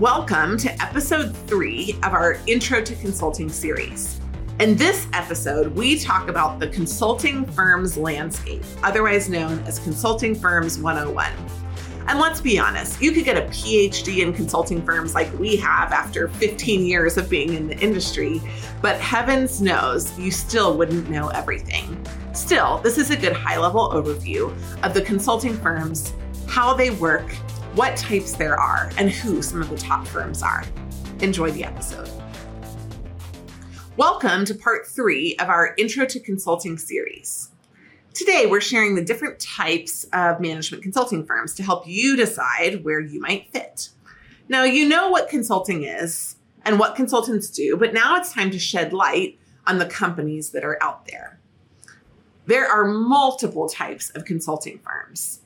Welcome to episode three of our Intro to Consulting series. In this episode, we talk about the consulting firm's landscape, otherwise known as Consulting Firms 101. And let's be honest, you could get a PhD in consulting firms like we have after 15 years of being in the industry, but heavens knows you still wouldn't know everything. Still, this is a good high level overview of the consulting firms, how they work, what types there are, and who some of the top firms are. Enjoy the episode. Welcome to part three of our Intro to Consulting series. Today, we're sharing the different types of management consulting firms to help you decide where you might fit. Now, you know what consulting is and what consultants do, but now it's time to shed light on the companies that are out there. There are multiple types of consulting firms.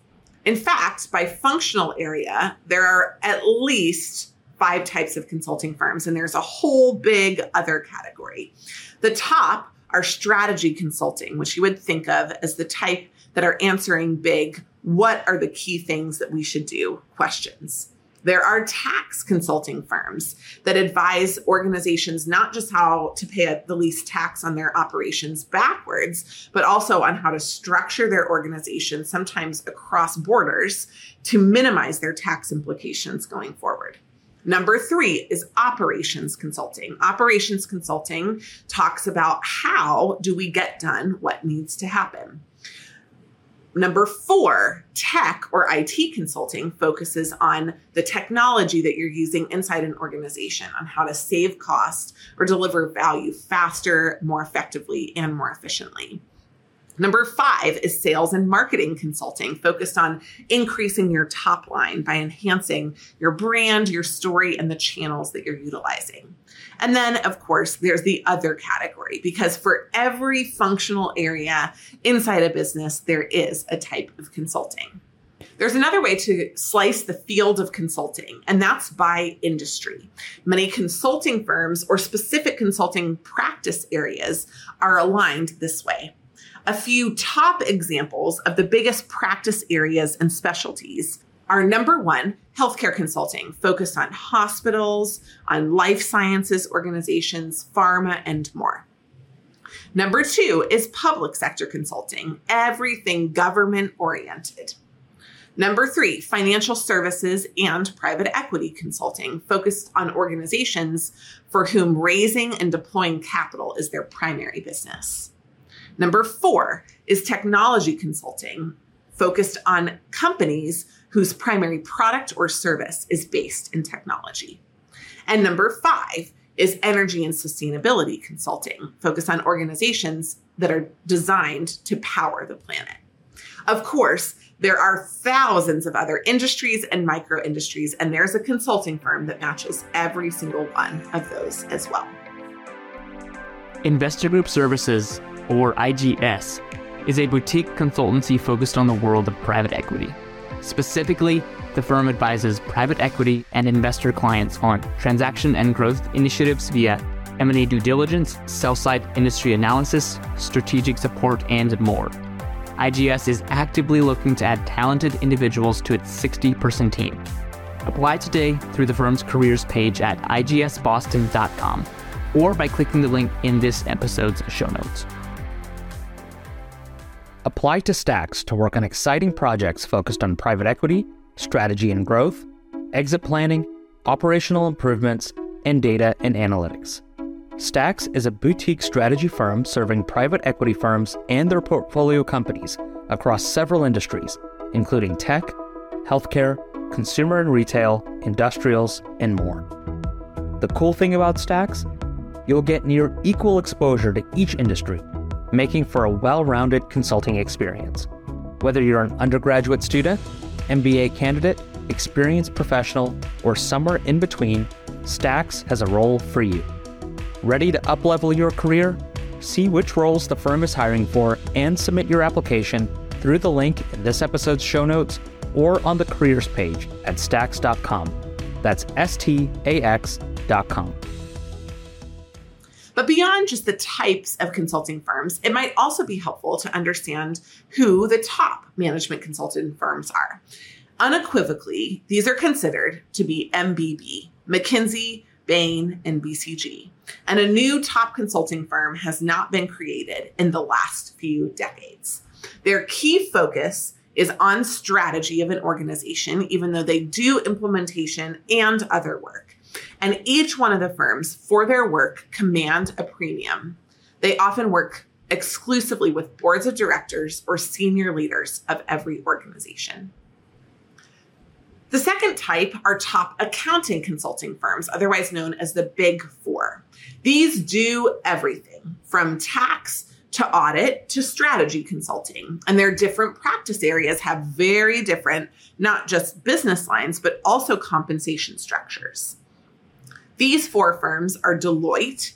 In fact, by functional area, there are at least five types of consulting firms, and there's a whole big other category. The top are strategy consulting, which you would think of as the type that are answering big, what are the key things that we should do questions. There are tax consulting firms that advise organizations not just how to pay the least tax on their operations backwards, but also on how to structure their organization, sometimes across borders, to minimize their tax implications going forward. Number three is operations consulting. Operations consulting talks about how do we get done what needs to happen. Number four, tech or IT consulting focuses on the technology that you're using inside an organization, on how to save cost or deliver value faster, more effectively, and more efficiently. Number five is sales and marketing consulting, focused on increasing your top line by enhancing your brand, your story, and the channels that you're utilizing. And then, of course, there's the other category because for every functional area inside a business, there is a type of consulting. There's another way to slice the field of consulting, and that's by industry. Many consulting firms or specific consulting practice areas are aligned this way a few top examples of the biggest practice areas and specialties are number one, healthcare consulting, focused on hospitals, on life sciences organizations, pharma, and more. Number two is public sector consulting, everything government oriented. Number three, financial services and private equity consulting, focused on organizations for whom raising and deploying capital is their primary business. Number four is technology consulting, focused on companies whose primary product or service is based in technology. And number five is energy and sustainability consulting, focused on organizations that are designed to power the planet. Of course, there are thousands of other industries and micro industries, and there's a consulting firm that matches every single one of those as well. Investor Group Services or IGS, is a boutique consultancy focused on the world of private equity. Specifically, the firm advises private equity and investor clients on transaction and growth initiatives via M&A due diligence, sell-side industry analysis, strategic support, and more. IGS is actively looking to add talented individuals to its 60-person team. Apply today through the firm's careers page at igsboston.com or by clicking the link in this episode's show notes. Apply to Stax to work on exciting projects focused on private equity, strategy and growth, exit planning, operational improvements, and data and analytics. Stax is a boutique strategy firm serving private equity firms and their portfolio companies across several industries, including tech, healthcare, consumer and retail, industrials, and more. The cool thing about Stax? You'll get near equal exposure to each industry making for a well rounded consulting experience. Whether you're an undergraduate student, MBA candidate, experienced professional, or somewhere in between, Stax has a role for you. Ready to uplevel your career? See which roles the firm is hiring for and submit your application through the link in this episode's show notes or on the careers page at stax.com. That's S T A X.com. But beyond just the types of consulting firms, it might also be helpful to understand who the top management consulting firms are. Unequivocally, these are considered to be MBB, McKinsey, Bain, and BCG. And a new top consulting firm has not been created in the last few decades. Their key focus is on strategy of an organization, even though they do implementation and other work. And each one of the firms, for their work, command a premium. They often work exclusively with boards of directors or senior leaders of every organization. The second type are top accounting consulting firms, otherwise known as the Big Four. These do everything from tax to audit to strategy consulting. And their different practice areas have very different, not just business lines, but also compensation structures. These four firms are Deloitte,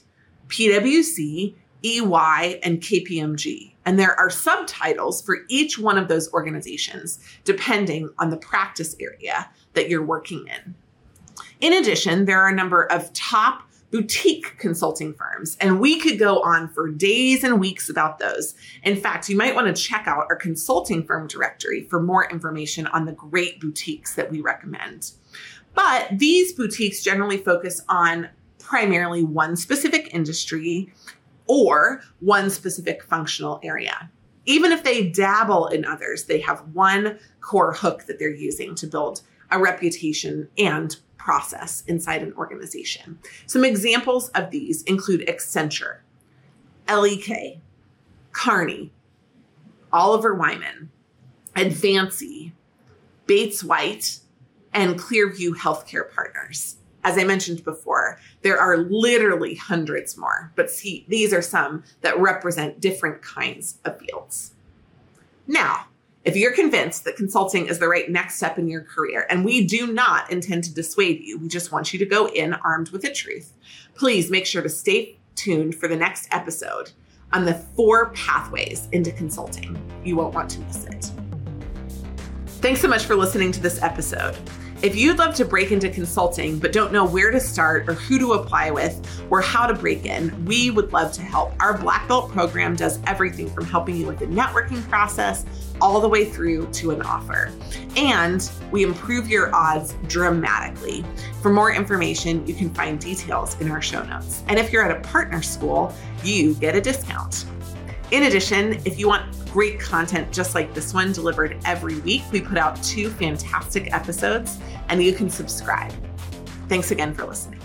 PwC, EY, and KPMG. And there are subtitles for each one of those organizations, depending on the practice area that you're working in. In addition, there are a number of top boutique consulting firms, and we could go on for days and weeks about those. In fact, you might want to check out our consulting firm directory for more information on the great boutiques that we recommend. But these boutiques generally focus on primarily one specific industry or one specific functional area. Even if they dabble in others, they have one core hook that they're using to build a reputation and process inside an organization. Some examples of these include Accenture, LEK, Kearney, Oliver Wyman, Advancy, Bates White, and Clearview Healthcare Partners as I mentioned before, there are literally hundreds more, but see, these are some that represent different kinds of fields. Now, if you're convinced that consulting is the right next step in your career, and we do not intend to dissuade you, we just want you to go in armed with the truth, please make sure to stay tuned for the next episode on the four pathways into consulting. You won't want to miss it. Thanks so much for listening to this episode. If you'd love to break into consulting but don't know where to start or who to apply with or how to break in, we would love to help. Our Black Belt program does everything from helping you with the networking process all the way through to an offer. And we improve your odds dramatically. For more information, you can find details in our show notes. And if you're at a partner school, you get a discount. In addition, if you want great content just like this one delivered every week, we put out two fantastic episodes and you can subscribe. Thanks again for listening.